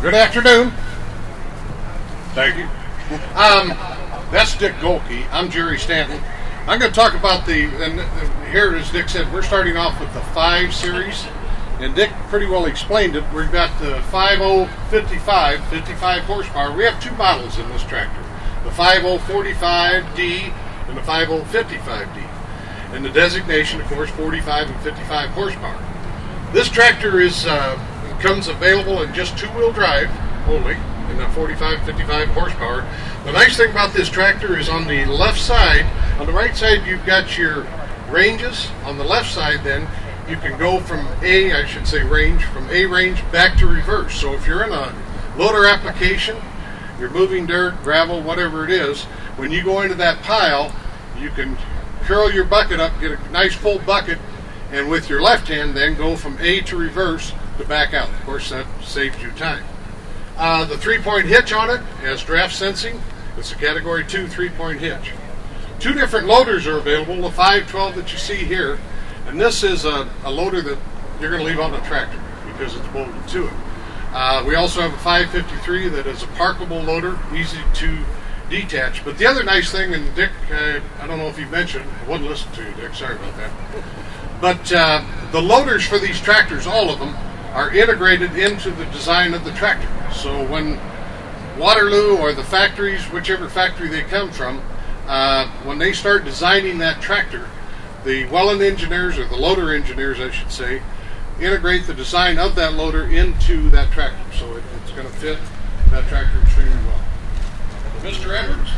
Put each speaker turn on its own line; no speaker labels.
Good afternoon. Thank you. Um, that's Dick Golke. I'm Jerry Stanton. I'm going to talk about the, and here, as Dick said, we're starting off with the 5 Series. And Dick pretty well explained it. We've got the 5055, 55 horsepower. We have two models in this tractor the 5045D and the 5055D. And the designation, of course, 45 and 55 horsepower. This tractor is uh, comes available in just two-wheel drive only, in the 45, 55 horsepower. The nice thing about this tractor is on the left side, on the right side you've got your ranges. On the left side then, you can go from A, I should say range, from A range back to reverse. So if you're in a loader application, you're moving dirt, gravel, whatever it is, when you go into that pile, you can curl your bucket up, get a nice full bucket, and with your left hand then go from A to reverse to back out. Of course, that saves you time. Uh, the three-point hitch on it has draft sensing. It's a Category 2 three-point hitch. Two different loaders are available. The 512 that you see here, and this is a, a loader that you're going to leave on the tractor because it's bolted to it. Uh, we also have a 553 that is a parkable loader, easy to detach. But the other nice thing, and Dick, I don't know if you mentioned, I wasn't listening to you, Dick. Sorry about that. But uh, the loaders for these tractors, all of them, are integrated into the design of the tractor. So when Waterloo or the factories, whichever factory they come from, uh, when they start designing that tractor, the Welland engineers, or the loader engineers, I should say, integrate the design of that loader into that tractor. So it, it's going to fit that tractor extremely well. Mr. Edwards?